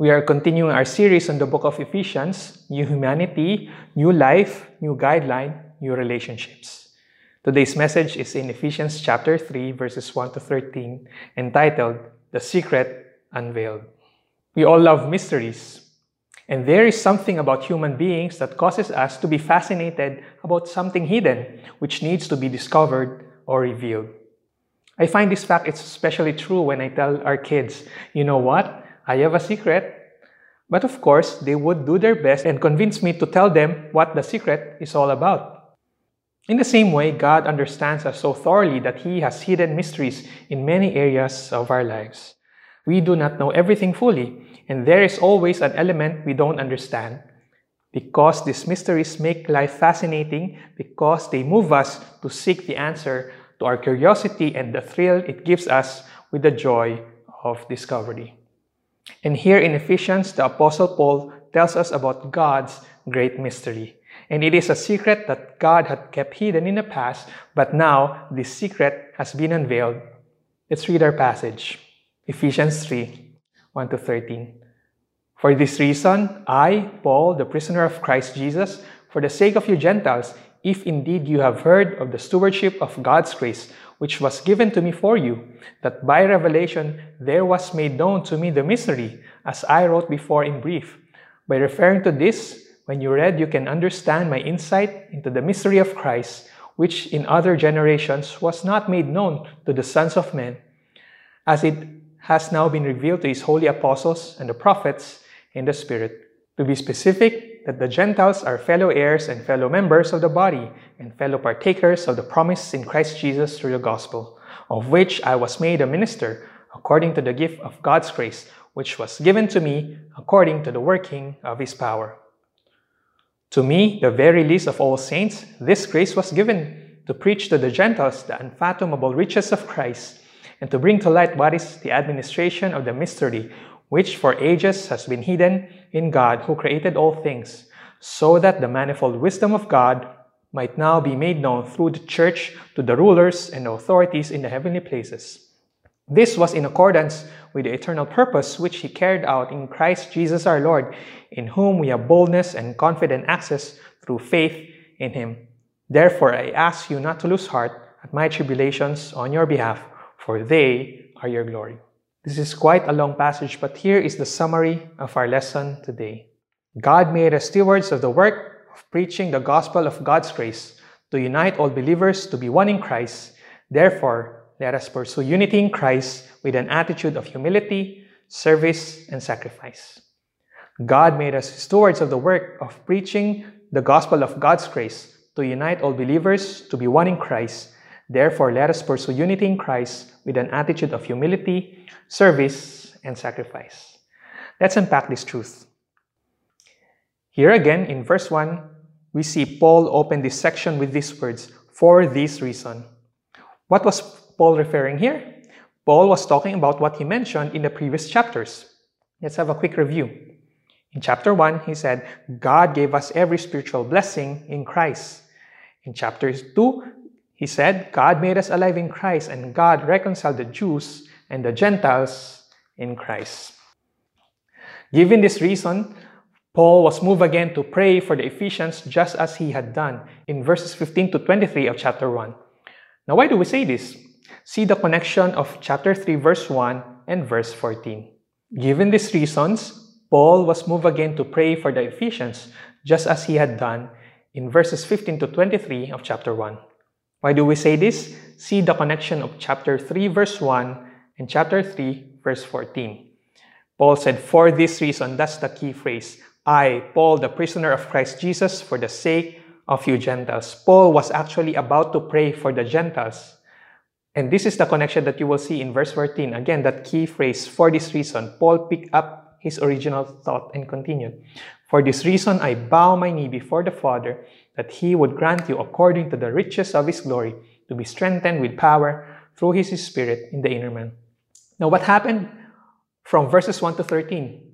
We are continuing our series on the book of Ephesians New Humanity, New Life, New Guideline, New Relationships. Today's message is in Ephesians chapter 3, verses 1 to 13, entitled The Secret Unveiled. We all love mysteries, and there is something about human beings that causes us to be fascinated about something hidden, which needs to be discovered or revealed. I find this fact is especially true when I tell our kids, you know what? I have a secret. But of course, they would do their best and convince me to tell them what the secret is all about. In the same way, God understands us so thoroughly that He has hidden mysteries in many areas of our lives. We do not know everything fully, and there is always an element we don't understand. Because these mysteries make life fascinating, because they move us to seek the answer to our curiosity and the thrill it gives us with the joy of discovery. And here in Ephesians, the Apostle Paul tells us about God's great mystery. And it is a secret that God had kept hidden in the past, but now this secret has been unveiled. Let's read our passage Ephesians 3 1 to 13. For this reason, I, Paul, the prisoner of Christ Jesus, for the sake of you Gentiles, if indeed you have heard of the stewardship of God's grace, which was given to me for you, that by revelation there was made known to me the mystery, as I wrote before in brief. By referring to this, when you read, you can understand my insight into the mystery of Christ, which in other generations was not made known to the sons of men, as it has now been revealed to his holy apostles and the prophets in the Spirit. To be specific, that the Gentiles are fellow heirs and fellow members of the body and fellow partakers of the promise in Christ Jesus through the gospel, of which I was made a minister according to the gift of God's grace, which was given to me according to the working of his power. To me, the very least of all saints, this grace was given to preach to the Gentiles the unfathomable riches of Christ and to bring to light what is the administration of the mystery which for ages has been hidden in God who created all things, so that the manifold wisdom of God might now be made known through the church to the rulers and authorities in the heavenly places. This was in accordance with the eternal purpose which he carried out in Christ Jesus our Lord, in whom we have boldness and confident access through faith in him. Therefore, I ask you not to lose heart at my tribulations on your behalf, for they are your glory. This is quite a long passage, but here is the summary of our lesson today. God made us stewards of the work of preaching the gospel of God's grace to unite all believers to be one in Christ. Therefore, let us pursue unity in Christ with an attitude of humility, service, and sacrifice. God made us stewards of the work of preaching the gospel of God's grace to unite all believers to be one in Christ. Therefore, let us pursue unity in Christ with an attitude of humility, service, and sacrifice. Let's unpack this truth. Here again, in verse 1, we see Paul open this section with these words, for this reason. What was Paul referring here? Paul was talking about what he mentioned in the previous chapters. Let's have a quick review. In chapter 1, he said, God gave us every spiritual blessing in Christ. In chapter 2, he said, God made us alive in Christ and God reconciled the Jews and the Gentiles in Christ. Given this reason, Paul was moved again to pray for the Ephesians just as he had done in verses 15 to 23 of chapter 1. Now, why do we say this? See the connection of chapter 3, verse 1 and verse 14. Given these reasons, Paul was moved again to pray for the Ephesians just as he had done in verses 15 to 23 of chapter 1. Why do we say this? See the connection of chapter 3, verse 1 and chapter 3, verse 14. Paul said, For this reason, that's the key phrase. I, Paul, the prisoner of Christ Jesus, for the sake of you Gentiles. Paul was actually about to pray for the Gentiles. And this is the connection that you will see in verse 14. Again, that key phrase, for this reason. Paul picked up his original thought and continued. For this reason, I bow my knee before the Father, that he would grant you, according to the riches of his glory, to be strengthened with power through his Spirit in the inner man. Now, what happened from verses 1 to 13?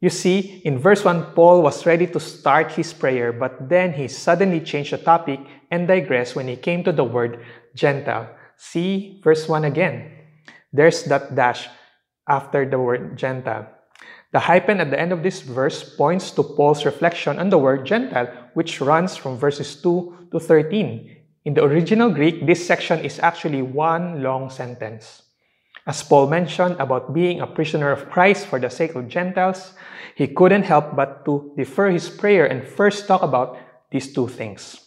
You see, in verse 1, Paul was ready to start his prayer, but then he suddenly changed the topic and digressed when he came to the word Gentile. See verse 1 again. There's that dash after the word Gentile. The hyphen at the end of this verse points to Paul's reflection on the word Gentile, which runs from verses 2 to 13. In the original Greek, this section is actually one long sentence. As Paul mentioned about being a prisoner of Christ for the sake of Gentiles, he couldn't help but to defer his prayer and first talk about these two things.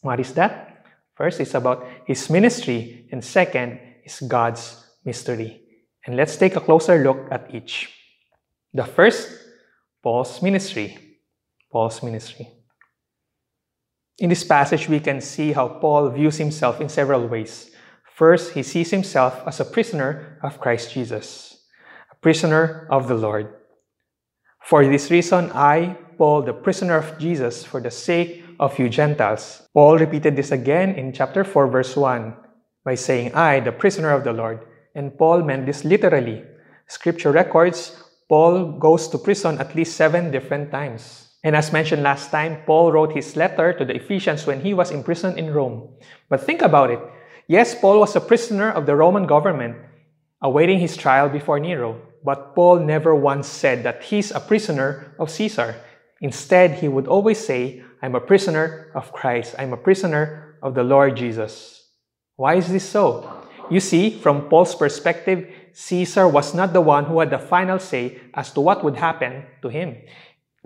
What is that? First is about his ministry, and second is God's mystery. And let's take a closer look at each. The first, Paul's ministry. Paul's ministry. In this passage, we can see how Paul views himself in several ways. First, he sees himself as a prisoner of Christ Jesus, a prisoner of the Lord. For this reason, I, Paul, the prisoner of Jesus, for the sake of you Gentiles. Paul repeated this again in chapter 4, verse 1, by saying, I, the prisoner of the Lord. And Paul meant this literally. Scripture records Paul goes to prison at least seven different times. And as mentioned last time, Paul wrote his letter to the Ephesians when he was imprisoned in Rome. But think about it. Yes, Paul was a prisoner of the Roman government, awaiting his trial before Nero. But Paul never once said that he's a prisoner of Caesar. Instead, he would always say, I'm a prisoner of Christ. I'm a prisoner of the Lord Jesus. Why is this so? You see, from Paul's perspective, Caesar was not the one who had the final say as to what would happen to him.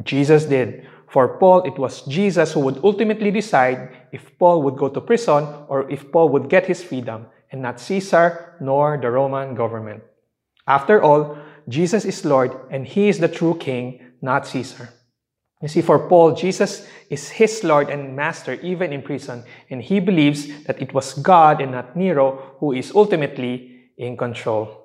Jesus did. For Paul, it was Jesus who would ultimately decide if Paul would go to prison or if Paul would get his freedom, and not Caesar nor the Roman government. After all, Jesus is Lord and he is the true king, not Caesar. You see, for Paul, Jesus is his Lord and Master even in prison, and he believes that it was God and not Nero who is ultimately in control.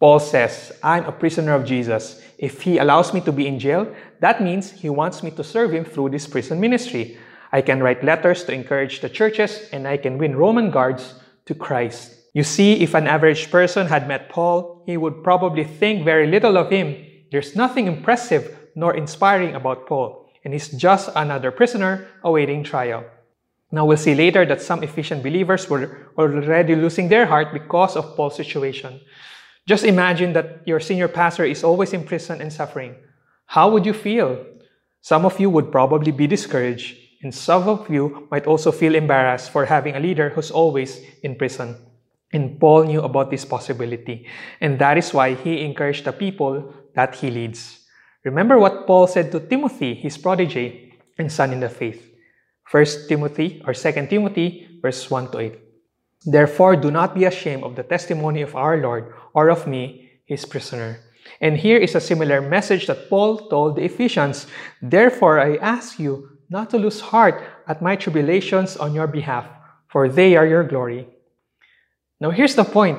Paul says, I'm a prisoner of Jesus. If he allows me to be in jail, that means he wants me to serve him through this prison ministry. I can write letters to encourage the churches, and I can win Roman guards to Christ. You see, if an average person had met Paul, he would probably think very little of him. There's nothing impressive nor inspiring about Paul, and he's just another prisoner awaiting trial. Now we'll see later that some Ephesian believers were already losing their heart because of Paul's situation. Just imagine that your senior pastor is always in prison and suffering. How would you feel? Some of you would probably be discouraged, and some of you might also feel embarrassed for having a leader who's always in prison. And Paul knew about this possibility, and that is why he encouraged the people that he leads. Remember what Paul said to Timothy, his protege and son in the faith. 1 Timothy or 2 Timothy verse 1 to 8. Therefore, do not be ashamed of the testimony of our Lord or of me, his prisoner. And here is a similar message that Paul told the Ephesians. Therefore, I ask you not to lose heart at my tribulations on your behalf, for they are your glory. Now, here's the point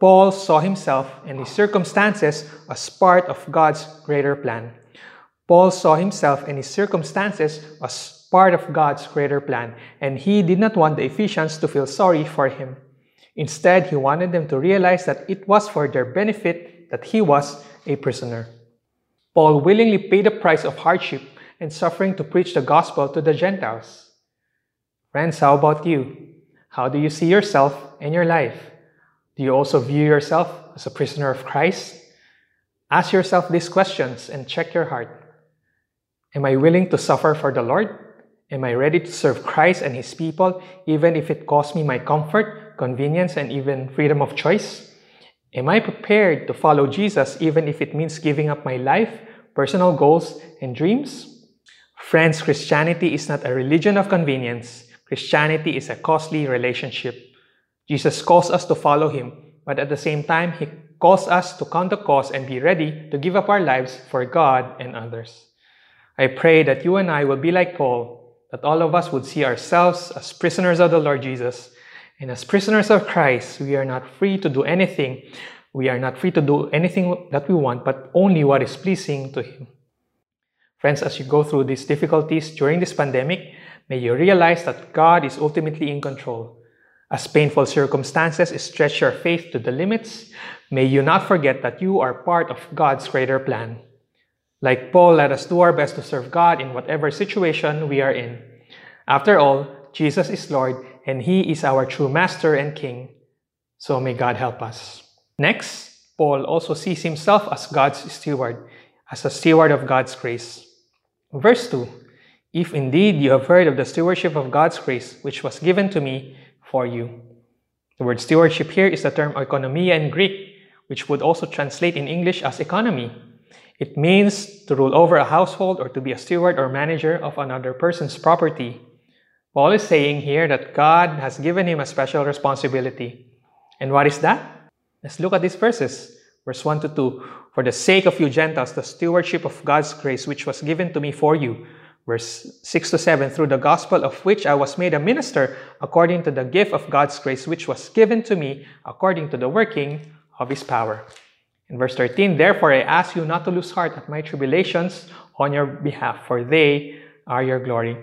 Paul saw himself and his circumstances as part of God's greater plan. Paul saw himself and his circumstances as part of God's greater plan, and he did not want the Ephesians to feel sorry for him. Instead, he wanted them to realize that it was for their benefit that he was a prisoner. Paul willingly paid the price of hardship and suffering to preach the gospel to the Gentiles. Friends, how about you? How do you see yourself and your life? Do you also view yourself as a prisoner of Christ? Ask yourself these questions and check your heart. Am I willing to suffer for the Lord? Am I ready to serve Christ and His people, even if it costs me my comfort, convenience, and even freedom of choice? Am I prepared to follow Jesus, even if it means giving up my life, personal goals, and dreams? Friends, Christianity is not a religion of convenience. Christianity is a costly relationship. Jesus calls us to follow Him, but at the same time, He calls us to count the cost and be ready to give up our lives for God and others. I pray that you and I will be like Paul, that all of us would see ourselves as prisoners of the Lord Jesus. And as prisoners of Christ, we are not free to do anything. We are not free to do anything that we want, but only what is pleasing to Him. Friends, as you go through these difficulties during this pandemic, may you realize that God is ultimately in control. As painful circumstances stretch your faith to the limits, may you not forget that you are part of God's greater plan. Like Paul, let us do our best to serve God in whatever situation we are in. After all, Jesus is Lord and He is our true Master and King. So may God help us. Next, Paul also sees himself as God's steward, as a steward of God's grace. Verse 2 If indeed you have heard of the stewardship of God's grace, which was given to me for you. The word stewardship here is the term oikonomia in Greek, which would also translate in English as economy. It means to rule over a household or to be a steward or manager of another person's property. Paul is saying here that God has given him a special responsibility. And what is that? Let's look at these verses. Verse 1 to 2 For the sake of you Gentiles, the stewardship of God's grace, which was given to me for you. Verse 6 to 7 Through the gospel of which I was made a minister, according to the gift of God's grace, which was given to me, according to the working of his power. In verse 13 Therefore I ask you not to lose heart at my tribulations on your behalf, for they are your glory.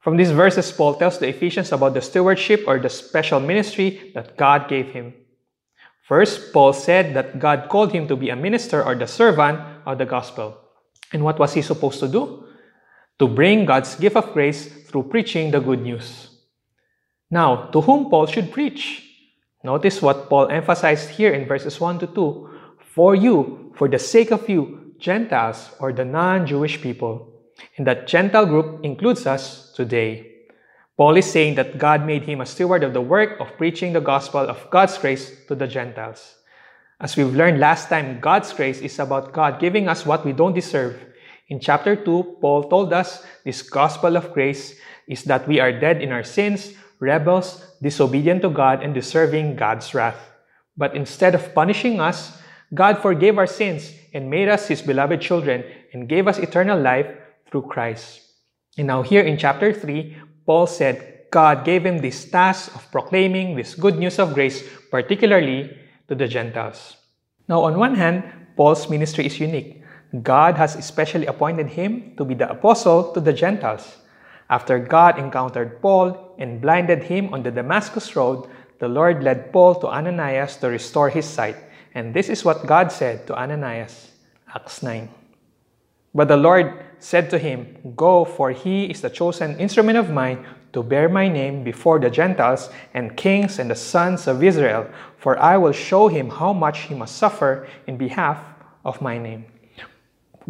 From these verses, Paul tells the Ephesians about the stewardship or the special ministry that God gave him. First, Paul said that God called him to be a minister or the servant of the gospel. And what was he supposed to do? To bring God's gift of grace through preaching the good news. Now, to whom Paul should preach? Notice what Paul emphasized here in verses 1 to 2 For you, for the sake of you, Gentiles or the non Jewish people. And that Gentile group includes us today. Paul is saying that God made him a steward of the work of preaching the gospel of God's grace to the Gentiles. As we've learned last time, God's grace is about God giving us what we don't deserve. In chapter 2, Paul told us this gospel of grace is that we are dead in our sins, rebels, disobedient to God, and deserving God's wrath. But instead of punishing us, God forgave our sins and made us His beloved children and gave us eternal life through Christ. And now, here in chapter 3, Paul said God gave him this task of proclaiming this good news of grace, particularly to the Gentiles. Now, on one hand, Paul's ministry is unique. God has especially appointed him to be the apostle to the Gentiles. After God encountered Paul and blinded him on the Damascus road, the Lord led Paul to Ananias to restore his sight. And this is what God said to Ananias, Acts 9. But the Lord said to him, Go, for he is the chosen instrument of mine to bear my name before the Gentiles and kings and the sons of Israel, for I will show him how much he must suffer in behalf of my name.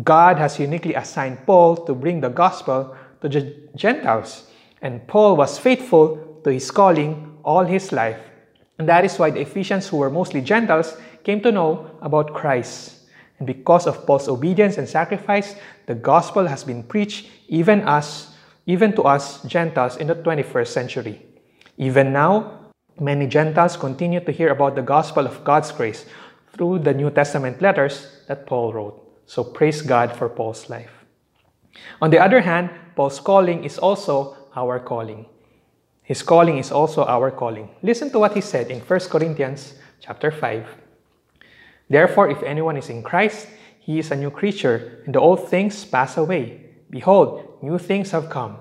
God has uniquely assigned Paul to bring the gospel to the Gentiles, and Paul was faithful to his calling all his life. And that is why the Ephesians, who were mostly Gentiles, came to know about Christ. And because of Paul's obedience and sacrifice, the gospel has been preached even us, even to us Gentiles in the 21st century. Even now, many Gentiles continue to hear about the gospel of God's grace through the New Testament letters that Paul wrote. So praise God for Paul's life. On the other hand, Paul's calling is also our calling. His calling is also our calling. Listen to what he said in 1 Corinthians chapter 5 Therefore, if anyone is in Christ, he is a new creature, and the old things pass away. Behold, new things have come.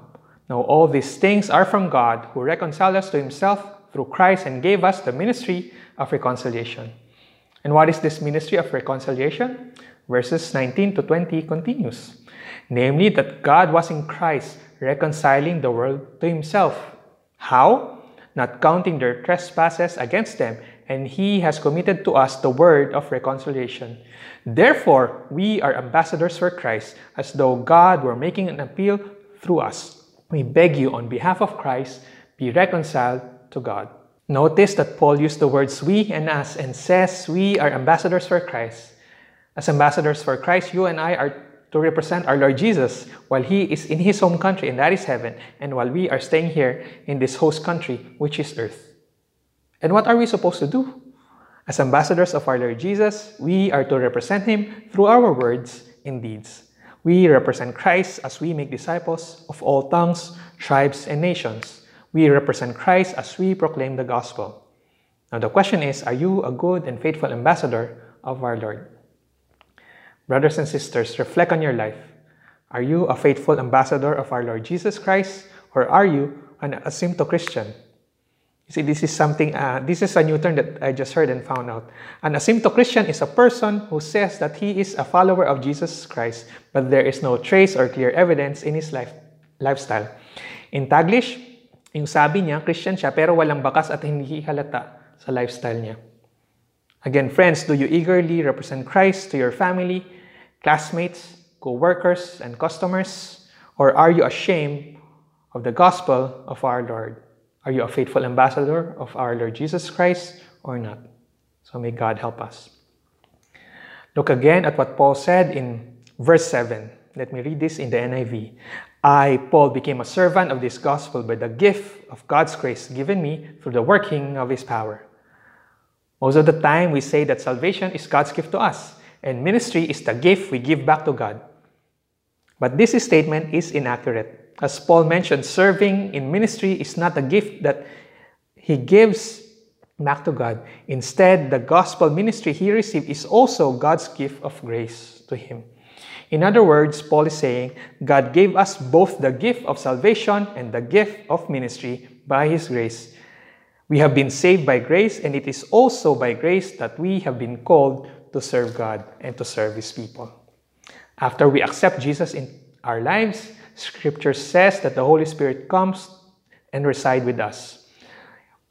Now all these things are from God, who reconciled us to himself through Christ and gave us the ministry of reconciliation. And what is this ministry of reconciliation? Verses 19 to 20 continues. Namely, that God was in Christ reconciling the world to himself. How? Not counting their trespasses against them, and he has committed to us the word of reconciliation. Therefore, we are ambassadors for Christ, as though God were making an appeal through us. We beg you, on behalf of Christ, be reconciled to God. Notice that Paul used the words we and us and says we are ambassadors for Christ. As ambassadors for Christ, you and I are to represent our Lord Jesus while He is in His home country, and that is heaven, and while we are staying here in this host country, which is earth. And what are we supposed to do? As ambassadors of our Lord Jesus, we are to represent Him through our words and deeds. We represent Christ as we make disciples of all tongues, tribes, and nations. We represent Christ as we proclaim the gospel. Now, the question is Are you a good and faithful ambassador of our Lord? Brothers and sisters, reflect on your life. Are you a faithful ambassador of our Lord Jesus Christ, or are you an asympto Christian? You see, this is something, uh, this is a new term that I just heard and found out. An asympto Christian is a person who says that he is a follower of Jesus Christ, but there is no trace or clear evidence in his life, lifestyle. In Taglish, yung sabi niya, Christian siya, pero walang bakas at hindi halata sa lifestyle niya. Again, friends, do you eagerly represent Christ to your family, classmates, co workers, and customers? Or are you ashamed of the gospel of our Lord? Are you a faithful ambassador of our Lord Jesus Christ or not? So may God help us. Look again at what Paul said in verse 7. Let me read this in the NIV. I, Paul, became a servant of this gospel by the gift of God's grace given me through the working of his power. Most of the time, we say that salvation is God's gift to us, and ministry is the gift we give back to God. But this statement is inaccurate. As Paul mentioned, serving in ministry is not a gift that he gives back to God. Instead, the gospel ministry he received is also God's gift of grace to him. In other words, Paul is saying God gave us both the gift of salvation and the gift of ministry by His grace. We have been saved by grace, and it is also by grace that we have been called to serve God and to serve His people. After we accept Jesus in our lives, Scripture says that the Holy Spirit comes and resides with us.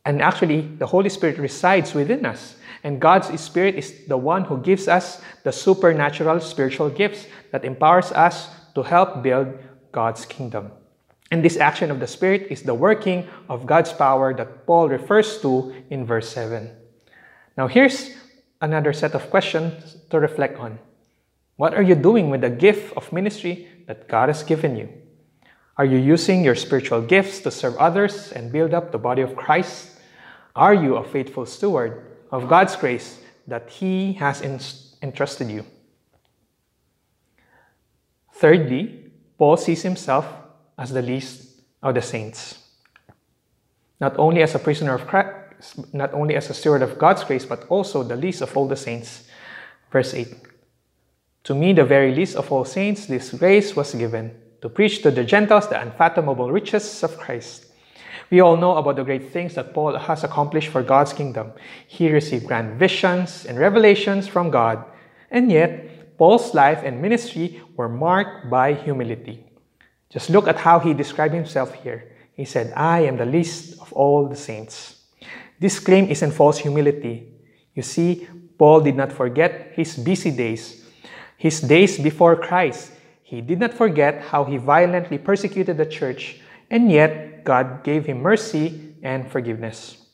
And actually, the Holy Spirit resides within us. And God's Spirit is the one who gives us the supernatural spiritual gifts that empowers us to help build God's kingdom. And this action of the Spirit is the working of God's power that Paul refers to in verse 7. Now, here's another set of questions to reflect on. What are you doing with the gift of ministry that God has given you? Are you using your spiritual gifts to serve others and build up the body of Christ? Are you a faithful steward of God's grace that He has entrusted you? Thirdly, Paul sees himself as the least of the saints. Not only as a prisoner of Christ, not only as a steward of God's grace, but also the least of all the saints. Verse 8 To me, the very least of all saints, this grace was given to preach to the Gentiles the unfathomable riches of Christ. We all know about the great things that Paul has accomplished for God's kingdom. He received grand visions and revelations from God, and yet Paul's life and ministry were marked by humility. Just look at how he described himself here. He said, I am the least of all the saints. This claim isn't false humility. You see, Paul did not forget his busy days, his days before Christ. He did not forget how he violently persecuted the church, and yet God gave him mercy and forgiveness.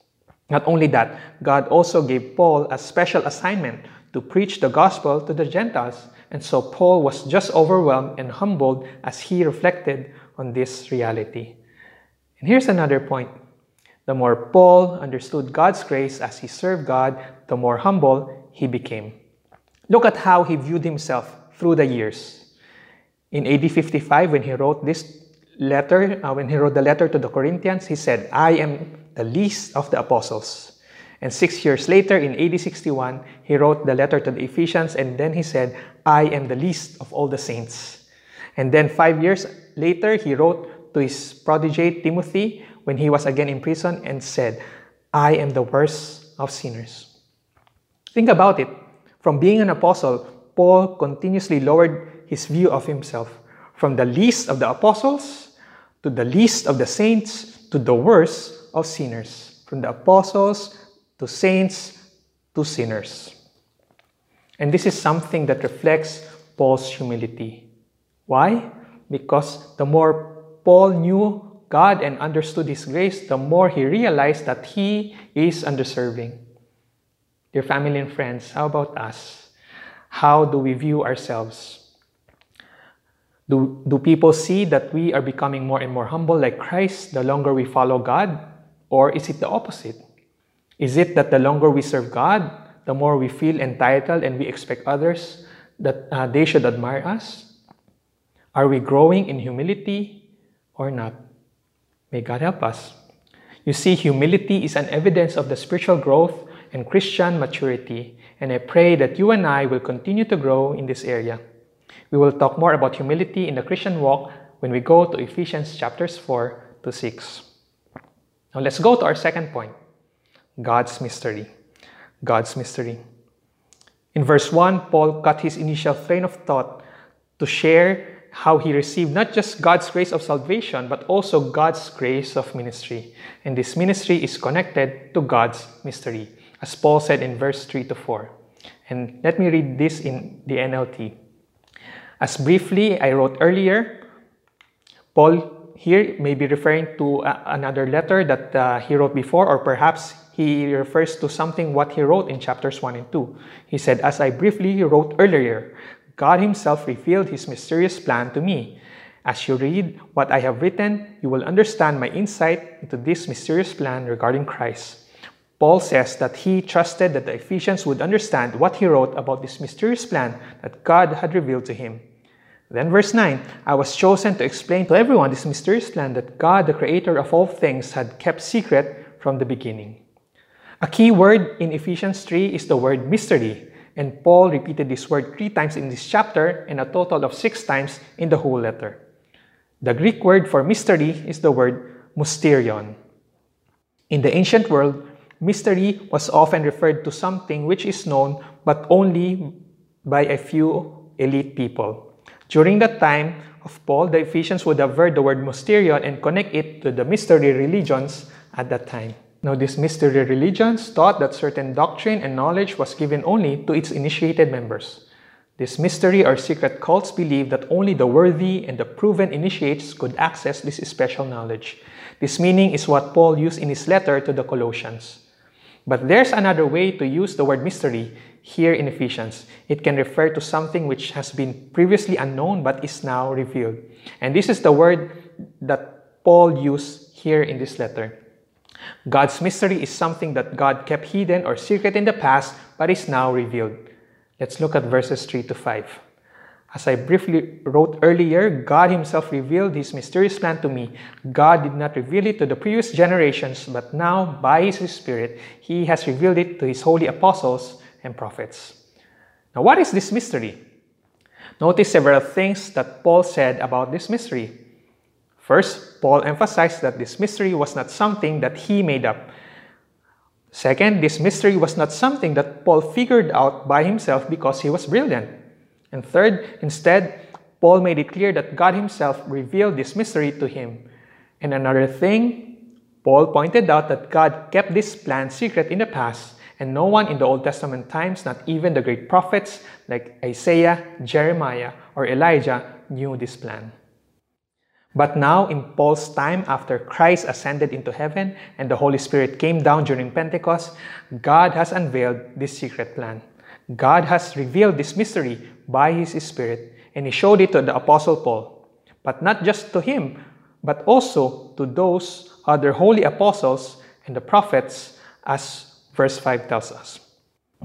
Not only that, God also gave Paul a special assignment to preach the gospel to the Gentiles. And so Paul was just overwhelmed and humbled as he reflected on this reality. And here's another point. The more Paul understood God's grace as he served God, the more humble he became. Look at how he viewed himself through the years. In AD 55, when he wrote this letter, uh, when he wrote the letter to the Corinthians, he said, I am the least of the apostles. And six years later, in AD 61, he wrote the letter to the Ephesians, and then he said, I am the least of all the saints. And then five years later, he wrote to his protege Timothy when he was again in prison and said, I am the worst of sinners. Think about it. From being an apostle, Paul continuously lowered his view of himself from the least of the apostles to the least of the saints to the worst of sinners. From the apostles to saints, to sinners. And this is something that reflects Paul's humility. Why? Because the more Paul knew God and understood His grace, the more he realized that he is undeserving. Dear family and friends, how about us? How do we view ourselves? Do, do people see that we are becoming more and more humble like Christ the longer we follow God? Or is it the opposite? Is it that the longer we serve God, the more we feel entitled and we expect others that uh, they should admire us? Are we growing in humility or not? May God help us. You see, humility is an evidence of the spiritual growth and Christian maturity, and I pray that you and I will continue to grow in this area. We will talk more about humility in the Christian walk when we go to Ephesians chapters 4 to 6. Now let's go to our second point God's mystery. God's mystery. In verse 1, Paul cut his initial train of thought to share how he received not just God's grace of salvation, but also God's grace of ministry. And this ministry is connected to God's mystery. As Paul said in verse 3 to 4. And let me read this in the NLT. As briefly I wrote earlier, Paul here may be referring to uh, another letter that uh, he wrote before, or perhaps he refers to something what he wrote in chapters 1 and 2. He said, As I briefly wrote earlier, God Himself revealed His mysterious plan to me. As you read what I have written, you will understand my insight into this mysterious plan regarding Christ. Paul says that he trusted that the Ephesians would understand what he wrote about this mysterious plan that God had revealed to him. Then, verse 9 I was chosen to explain to everyone this mysterious plan that God, the creator of all things, had kept secret from the beginning. A key word in Ephesians 3 is the word mystery, and Paul repeated this word three times in this chapter and a total of six times in the whole letter. The Greek word for mystery is the word mysterion. In the ancient world, mystery was often referred to something which is known but only by a few elite people. During the time of Paul, the Ephesians would have heard the word mysterion and connect it to the mystery religions at that time. Now, these mystery religions taught that certain doctrine and knowledge was given only to its initiated members. This mystery or secret cults believed that only the worthy and the proven initiates could access this special knowledge. This meaning is what Paul used in his letter to the Colossians. But there's another way to use the word mystery here in Ephesians. It can refer to something which has been previously unknown but is now revealed. And this is the word that Paul used here in this letter. God's mystery is something that God kept hidden or secret in the past but is now revealed. Let's look at verses 3 to 5. As I briefly wrote earlier, God Himself revealed His mysterious plan to me. God did not reveal it to the previous generations, but now, by His Spirit, He has revealed it to His holy apostles and prophets. Now, what is this mystery? Notice several things that Paul said about this mystery. First, Paul emphasized that this mystery was not something that he made up. Second, this mystery was not something that Paul figured out by himself because he was brilliant. And third, instead, Paul made it clear that God himself revealed this mystery to him. And another thing, Paul pointed out that God kept this plan secret in the past, and no one in the Old Testament times, not even the great prophets like Isaiah, Jeremiah, or Elijah, knew this plan. But now, in Paul's time, after Christ ascended into heaven and the Holy Spirit came down during Pentecost, God has unveiled this secret plan. God has revealed this mystery by His Spirit, and He showed it to the Apostle Paul. But not just to him, but also to those other holy apostles and the prophets, as verse 5 tells us.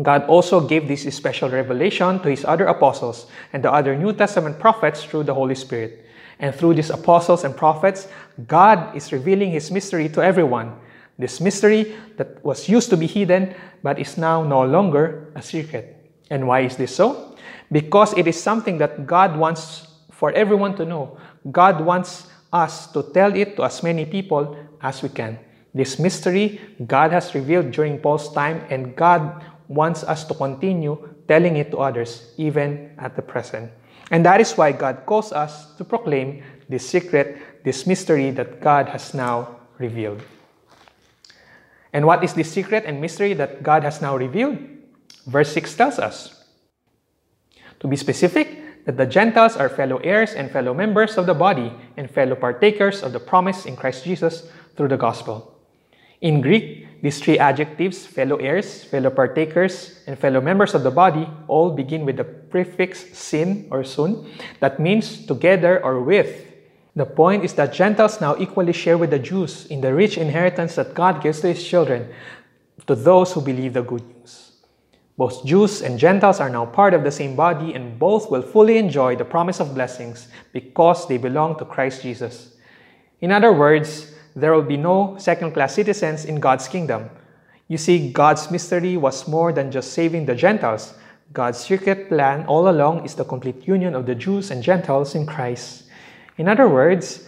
God also gave this special revelation to His other apostles and the other New Testament prophets through the Holy Spirit. And through these apostles and prophets, God is revealing His mystery to everyone. This mystery that was used to be hidden but is now no longer a secret. And why is this so? Because it is something that God wants for everyone to know. God wants us to tell it to as many people as we can. This mystery God has revealed during Paul's time, and God wants us to continue telling it to others, even at the present. And that is why God calls us to proclaim this secret, this mystery that God has now revealed. And what is this secret and mystery that God has now revealed? Verse 6 tells us. To be specific, that the Gentiles are fellow heirs and fellow members of the body and fellow partakers of the promise in Christ Jesus through the gospel. In Greek, these three adjectives, fellow heirs, fellow partakers, and fellow members of the body, all begin with the prefix sin or sun, that means together or with. The point is that Gentiles now equally share with the Jews in the rich inheritance that God gives to His children, to those who believe the good news. Both Jews and Gentiles are now part of the same body, and both will fully enjoy the promise of blessings because they belong to Christ Jesus. In other words, there will be no second class citizens in God's kingdom. You see, God's mystery was more than just saving the Gentiles. God's secret plan all along is the complete union of the Jews and Gentiles in Christ. In other words,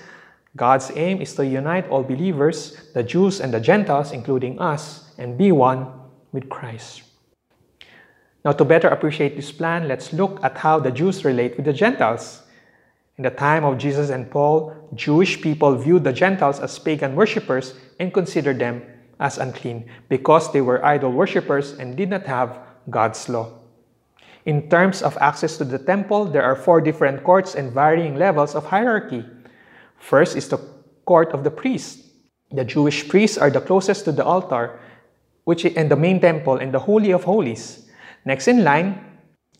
God's aim is to unite all believers, the Jews and the Gentiles, including us, and be one with Christ. Now, to better appreciate this plan, let's look at how the Jews relate with the Gentiles. In the time of Jesus and Paul, Jewish people viewed the Gentiles as pagan worshippers and considered them as unclean because they were idol worshippers and did not have God's law. In terms of access to the temple, there are four different courts and varying levels of hierarchy. First is the court of the priests. The Jewish priests are the closest to the altar, which and the main temple and the Holy of Holies. Next in line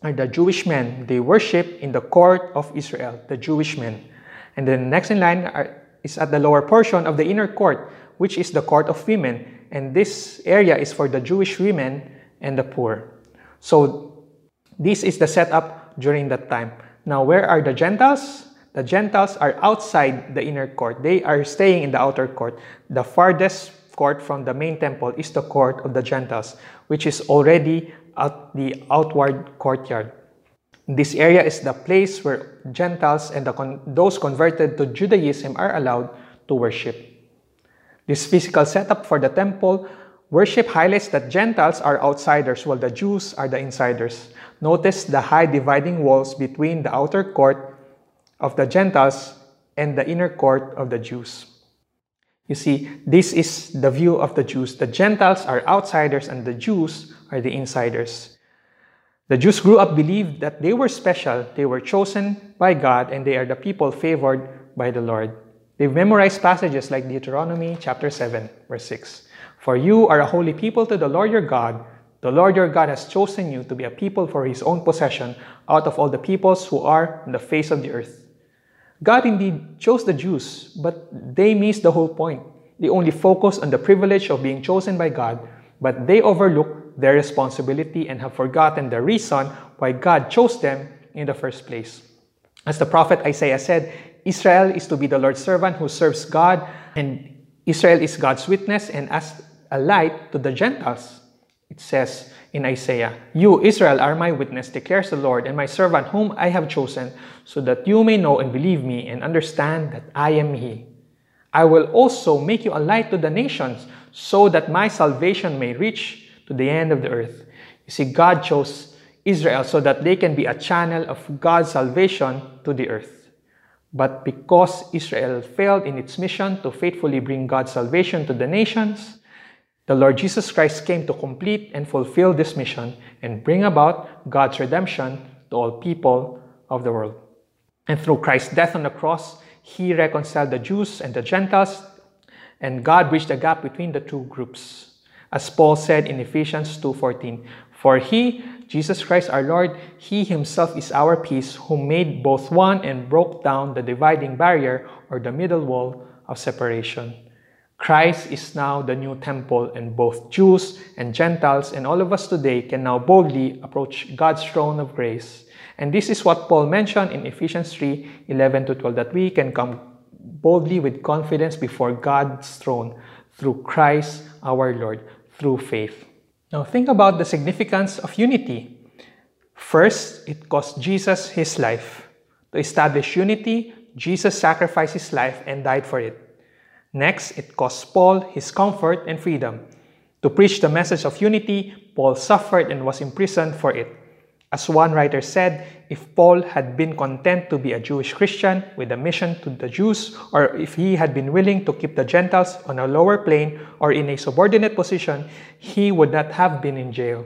are the Jewish men. They worship in the court of Israel, the Jewish men. And then next in line are, is at the lower portion of the inner court, which is the court of women. And this area is for the Jewish women and the poor. So this is the setup during that time. Now, where are the Gentiles? The Gentiles are outside the inner court. They are staying in the outer court. The farthest court from the main temple is the court of the Gentiles, which is already at the outward courtyard. This area is the place where Gentiles and con those converted to Judaism are allowed to worship. This physical setup for the temple worship highlights that Gentiles are outsiders while the Jews are the insiders. Notice the high dividing walls between the outer court of the Gentiles and the inner court of the Jews. You see, this is the view of the Jews. The Gentiles are outsiders and the Jews are the insiders. The Jews grew up believed that they were special, they were chosen by God, and they are the people favored by the Lord. They've memorized passages like Deuteronomy chapter 7, verse 6. For you are a holy people to the Lord your God. The Lord your God has chosen you to be a people for his own possession out of all the peoples who are on the face of the earth. God indeed chose the Jews, but they missed the whole point. They only focus on the privilege of being chosen by God, but they overlook their responsibility and have forgotten the reason why God chose them in the first place. As the prophet Isaiah said, Israel is to be the Lord's servant who serves God, and Israel is God's witness and as a light to the Gentiles. It says in Isaiah, You, Israel, are my witness, declares the Lord, and my servant whom I have chosen, so that you may know and believe me and understand that I am He. I will also make you a light to the nations, so that my salvation may reach to the end of the earth. You see, God chose Israel so that they can be a channel of God's salvation to the earth. But because Israel failed in its mission to faithfully bring God's salvation to the nations, the Lord Jesus Christ came to complete and fulfill this mission and bring about God's redemption to all people of the world. And through Christ's death on the cross, he reconciled the Jews and the Gentiles, and God bridged the gap between the two groups. As Paul said in Ephesians 2:14, "For he, Jesus Christ our Lord, he himself is our peace, who made both one and broke down the dividing barrier or the middle wall of separation." Christ is now the new temple, and both Jews and Gentiles and all of us today can now boldly approach God's throne of grace. And this is what Paul mentioned in Ephesians 3 11 to 12 that we can come boldly with confidence before God's throne through Christ our Lord through faith. Now, think about the significance of unity. First, it cost Jesus his life. To establish unity, Jesus sacrificed his life and died for it. Next, it cost Paul his comfort and freedom. To preach the message of unity, Paul suffered and was imprisoned for it. As one writer said, if Paul had been content to be a Jewish Christian with a mission to the Jews, or if he had been willing to keep the Gentiles on a lower plane or in a subordinate position, he would not have been in jail.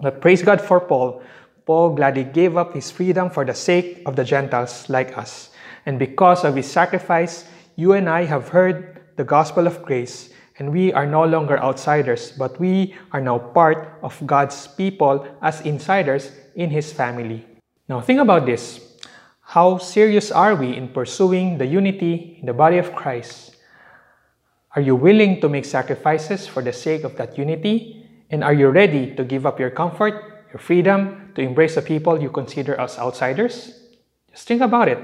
But praise God for Paul. Paul gladly gave up his freedom for the sake of the Gentiles like us. And because of his sacrifice, you and I have heard the gospel of grace and we are no longer outsiders, but we are now part of God's people as insiders in His family. Now, think about this. How serious are we in pursuing the unity in the body of Christ? Are you willing to make sacrifices for the sake of that unity? And are you ready to give up your comfort, your freedom, to embrace the people you consider as outsiders? Just think about it.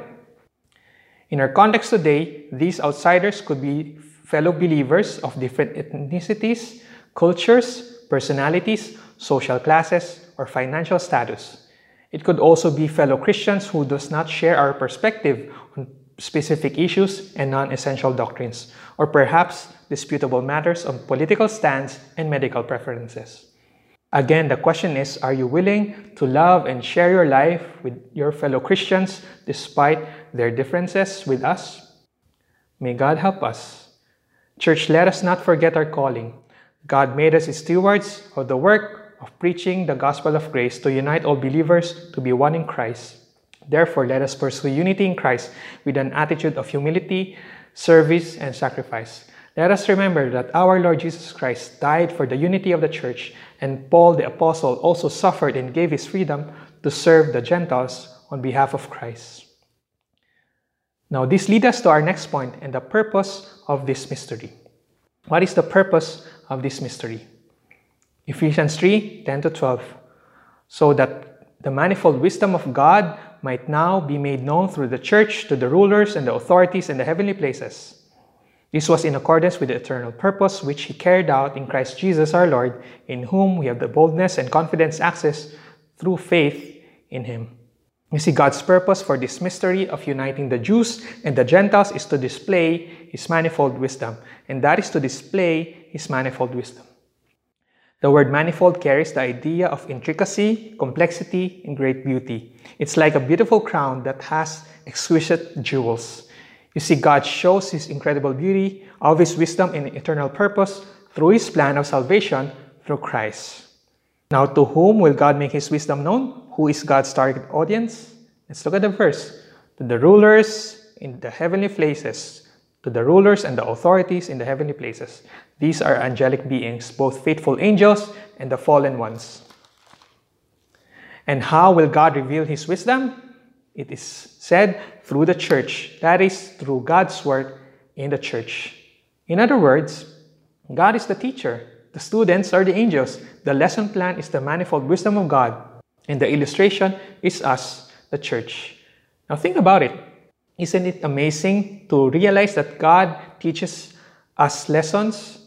In our context today, these outsiders could be fellow believers of different ethnicities, cultures, personalities, social classes, or financial status. It could also be fellow Christians who does not share our perspective on specific issues and non-essential doctrines, or perhaps disputable matters on political stands and medical preferences. Again, the question is, are you willing to love and share your life with your fellow Christians despite their differences with us? May God help us Church, let us not forget our calling. God made us stewards of the work of preaching the gospel of grace to unite all believers to be one in Christ. Therefore, let us pursue unity in Christ with an attitude of humility, service, and sacrifice. Let us remember that our Lord Jesus Christ died for the unity of the church, and Paul the Apostle also suffered and gave his freedom to serve the Gentiles on behalf of Christ. Now, this leads us to our next point and the purpose of this mystery. What is the purpose of this mystery? Ephesians 3 10 to 12. So that the manifold wisdom of God might now be made known through the church to the rulers and the authorities in the heavenly places. This was in accordance with the eternal purpose which He carried out in Christ Jesus our Lord, in whom we have the boldness and confidence access through faith in Him. You see, God's purpose for this mystery of uniting the Jews and the Gentiles is to display His manifold wisdom, and that is to display His manifold wisdom. The word manifold carries the idea of intricacy, complexity, and great beauty. It's like a beautiful crown that has exquisite jewels. You see, God shows His incredible beauty of His wisdom and eternal purpose through His plan of salvation through Christ. Now, to whom will God make His wisdom known? Who is God's target audience? Let's look at the verse. To the rulers in the heavenly places, to the rulers and the authorities in the heavenly places. These are angelic beings, both faithful angels and the fallen ones. And how will God reveal His wisdom? It is said through the church, that is, through God's word in the church. In other words, God is the teacher, the students are the angels, the lesson plan is the manifold wisdom of God, and the illustration is us, the church. Now think about it. Isn't it amazing to realize that God teaches us lessons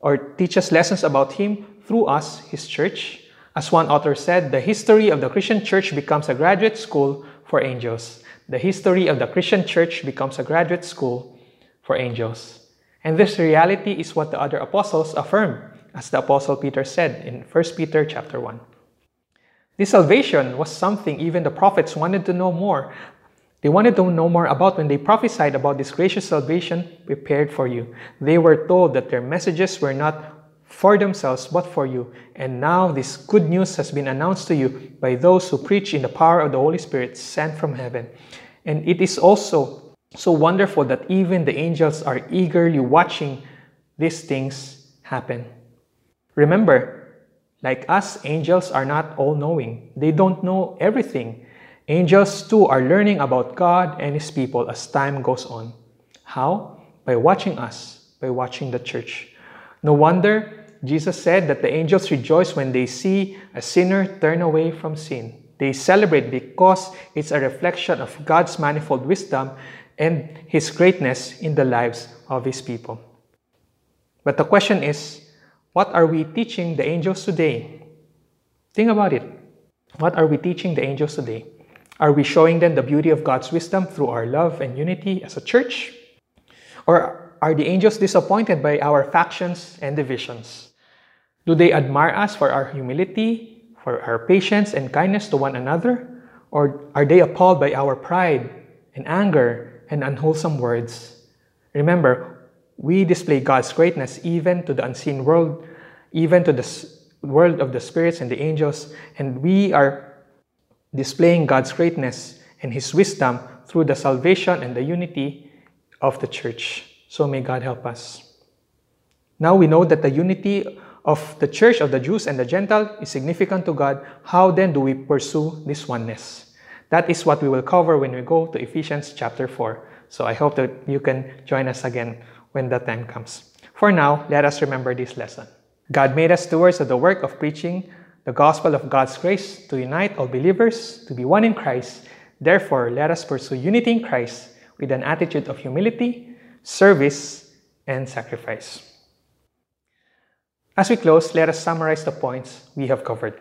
or teaches lessons about Him through us, His church? As one author said, the history of the Christian church becomes a graduate school for angels. The history of the Christian church becomes a graduate school for angels. And this reality is what the other apostles affirm, as the apostle Peter said in 1 Peter chapter 1. This salvation was something even the prophets wanted to know more. They wanted to know more about when they prophesied about this gracious salvation prepared for you. They were told that their messages were not for themselves but for you. And now this good news has been announced to you by those who preach in the power of the Holy Spirit sent from heaven. And it is also so wonderful that even the angels are eagerly watching these things happen. Remember, like us, angels are not all knowing. They don't know everything. Angels too are learning about God and His people as time goes on. How? By watching us, by watching the church. No wonder Jesus said that the angels rejoice when they see a sinner turn away from sin. They celebrate because it's a reflection of God's manifold wisdom and His greatness in the lives of His people. But the question is, what are we teaching the angels today? Think about it. What are we teaching the angels today? Are we showing them the beauty of God's wisdom through our love and unity as a church? Or are the angels disappointed by our factions and divisions? Do they admire us for our humility, for our patience and kindness to one another? Or are they appalled by our pride and anger and unwholesome words? Remember, we display God's greatness even to the unseen world, even to the world of the spirits and the angels, and we are displaying God's greatness and His wisdom through the salvation and the unity of the church. So may God help us. Now we know that the unity of the church of the Jews and the Gentile is significant to God. How then do we pursue this oneness? That is what we will cover when we go to Ephesians chapter 4. So I hope that you can join us again when the time comes. For now, let us remember this lesson. God made us stewards of the work of preaching the gospel of God's grace to unite all believers to be one in Christ. Therefore, let us pursue unity in Christ with an attitude of humility, service, and sacrifice. As we close, let us summarize the points we have covered.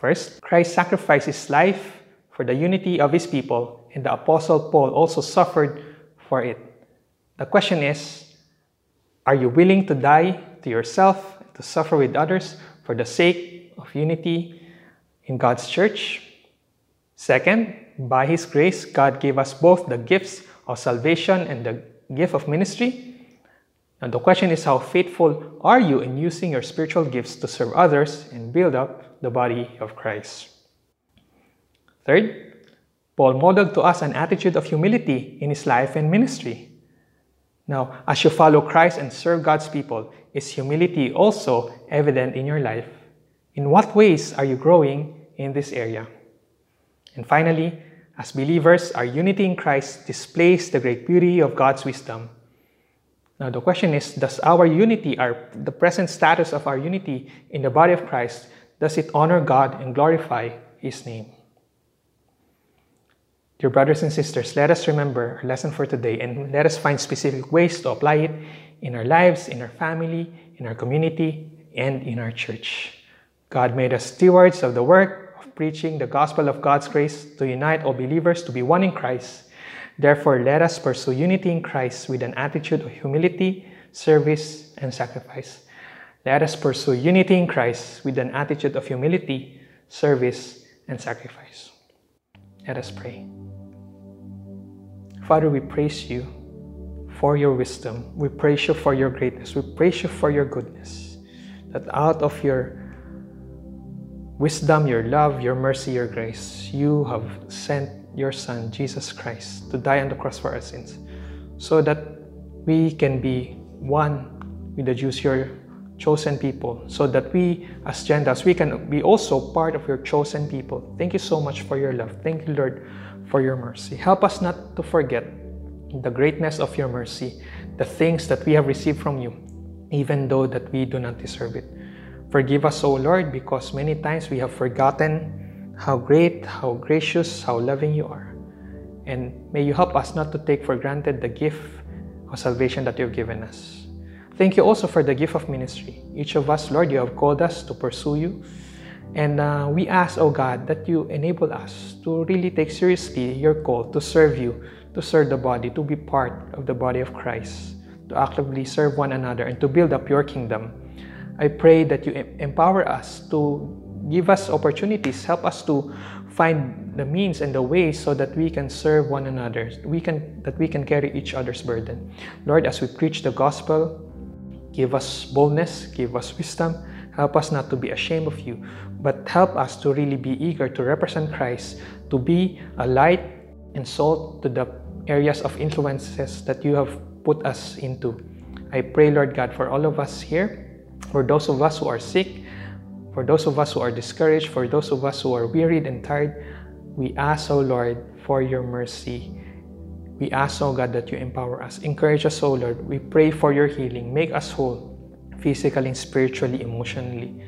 First, Christ sacrificed his life for the unity of his people, and the Apostle Paul also suffered for it. The question is Are you willing to die to yourself, to suffer with others for the sake of unity in God's church? Second, by His grace, God gave us both the gifts of salvation and the gift of ministry. Now, the question is how faithful are you in using your spiritual gifts to serve others and build up the body of Christ? Third, Paul modeled to us an attitude of humility in his life and ministry. Now, as you follow Christ and serve God's people, is humility also evident in your life? In what ways are you growing in this area? And finally, as believers, our unity in Christ displays the great beauty of God's wisdom. Now, the question is Does our unity, our, the present status of our unity in the body of Christ, does it honor God and glorify His name? Dear brothers and sisters, let us remember our lesson for today and let us find specific ways to apply it in our lives, in our family, in our community, and in our church. God made us stewards of the work of preaching the gospel of God's grace to unite all believers to be one in Christ. Therefore, let us pursue unity in Christ with an attitude of humility, service, and sacrifice. Let us pursue unity in Christ with an attitude of humility, service, and sacrifice. Let us pray. Father, we praise you for your wisdom. We praise you for your greatness. We praise you for your goodness. That out of your wisdom, your love, your mercy, your grace, you have sent your Son, Jesus Christ, to die on the cross for our sins, so that we can be one with the Jews, your chosen people, so that we, as Gentiles, we can be also part of your chosen people. Thank you so much for your love. Thank you, Lord, for your mercy. Help us not to forget the greatness of your mercy, the things that we have received from you, even though that we do not deserve it. Forgive us, O Lord, because many times we have forgotten how great, how gracious, how loving you are. And may you help us not to take for granted the gift of salvation that you've given us. Thank you also for the gift of ministry. Each of us, Lord, you have called us to pursue you. And uh, we ask, oh God, that you enable us to really take seriously your call to serve you, to serve the body, to be part of the body of Christ, to actively serve one another, and to build up your kingdom. I pray that you empower us to give us opportunities, help us to find the means and the ways so that we can serve one another, we can that we can carry each other's burden. Lord, as we preach the gospel, give us boldness, give us wisdom, help us not to be ashamed of you, but help us to really be eager to represent Christ, to be a light and salt to the areas of influences that you have put us into. I pray, Lord God, for all of us here for those of us who are sick, for those of us who are discouraged, for those of us who are wearied and tired, we ask, O oh Lord, for your mercy. We ask, O God, that you empower us. Encourage us, O Lord. We pray for your healing. Make us whole, physically, spiritually, emotionally.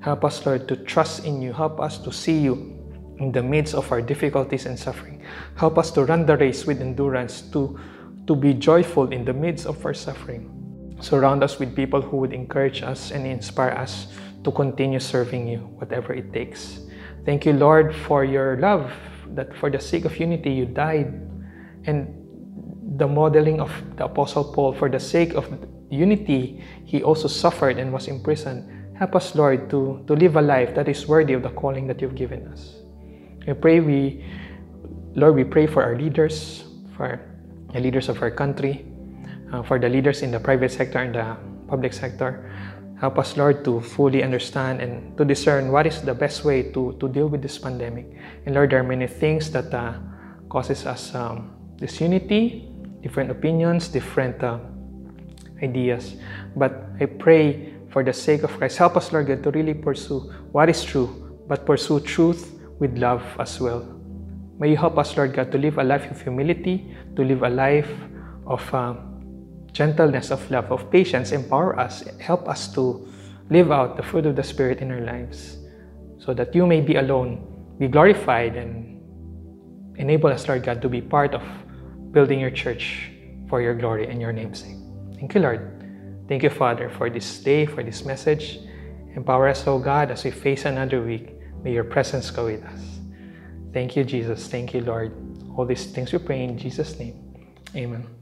Help us, Lord, to trust in you. Help us to see you in the midst of our difficulties and suffering. Help us to run the race with endurance, to, to be joyful in the midst of our suffering. Surround us with people who would encourage us and inspire us to continue serving you, whatever it takes. Thank you, Lord, for your love, that for the sake of unity you died. And the modeling of the Apostle Paul, for the sake of unity, he also suffered and was imprisoned. Help us, Lord, to, to live a life that is worthy of the calling that you've given us. I pray we, Lord, we pray for our leaders, for the leaders of our country, uh, for the leaders in the private sector and the public sector. Help us, Lord, to fully understand and to discern what is the best way to, to deal with this pandemic. And Lord, there are many things that uh, causes us um, disunity, different opinions, different uh, ideas. But I pray for the sake of Christ, help us, Lord God, to really pursue what is true, but pursue truth with love as well. May you help us, Lord God, to live a life of humility, to live a life of uh, gentleness, of love, of patience empower us, help us to live out the fruit of the Spirit in our lives so that you may be alone, be glorified, and enable us, Lord God, to be part of building your church for your glory and your namesake. Thank you, Lord. Thank you, Father, for this day, for this message. Empower us, O God, as we face another week. May your presence go with us. Thank you, Jesus. Thank you, Lord. All these things we pray in Jesus' name. Amen.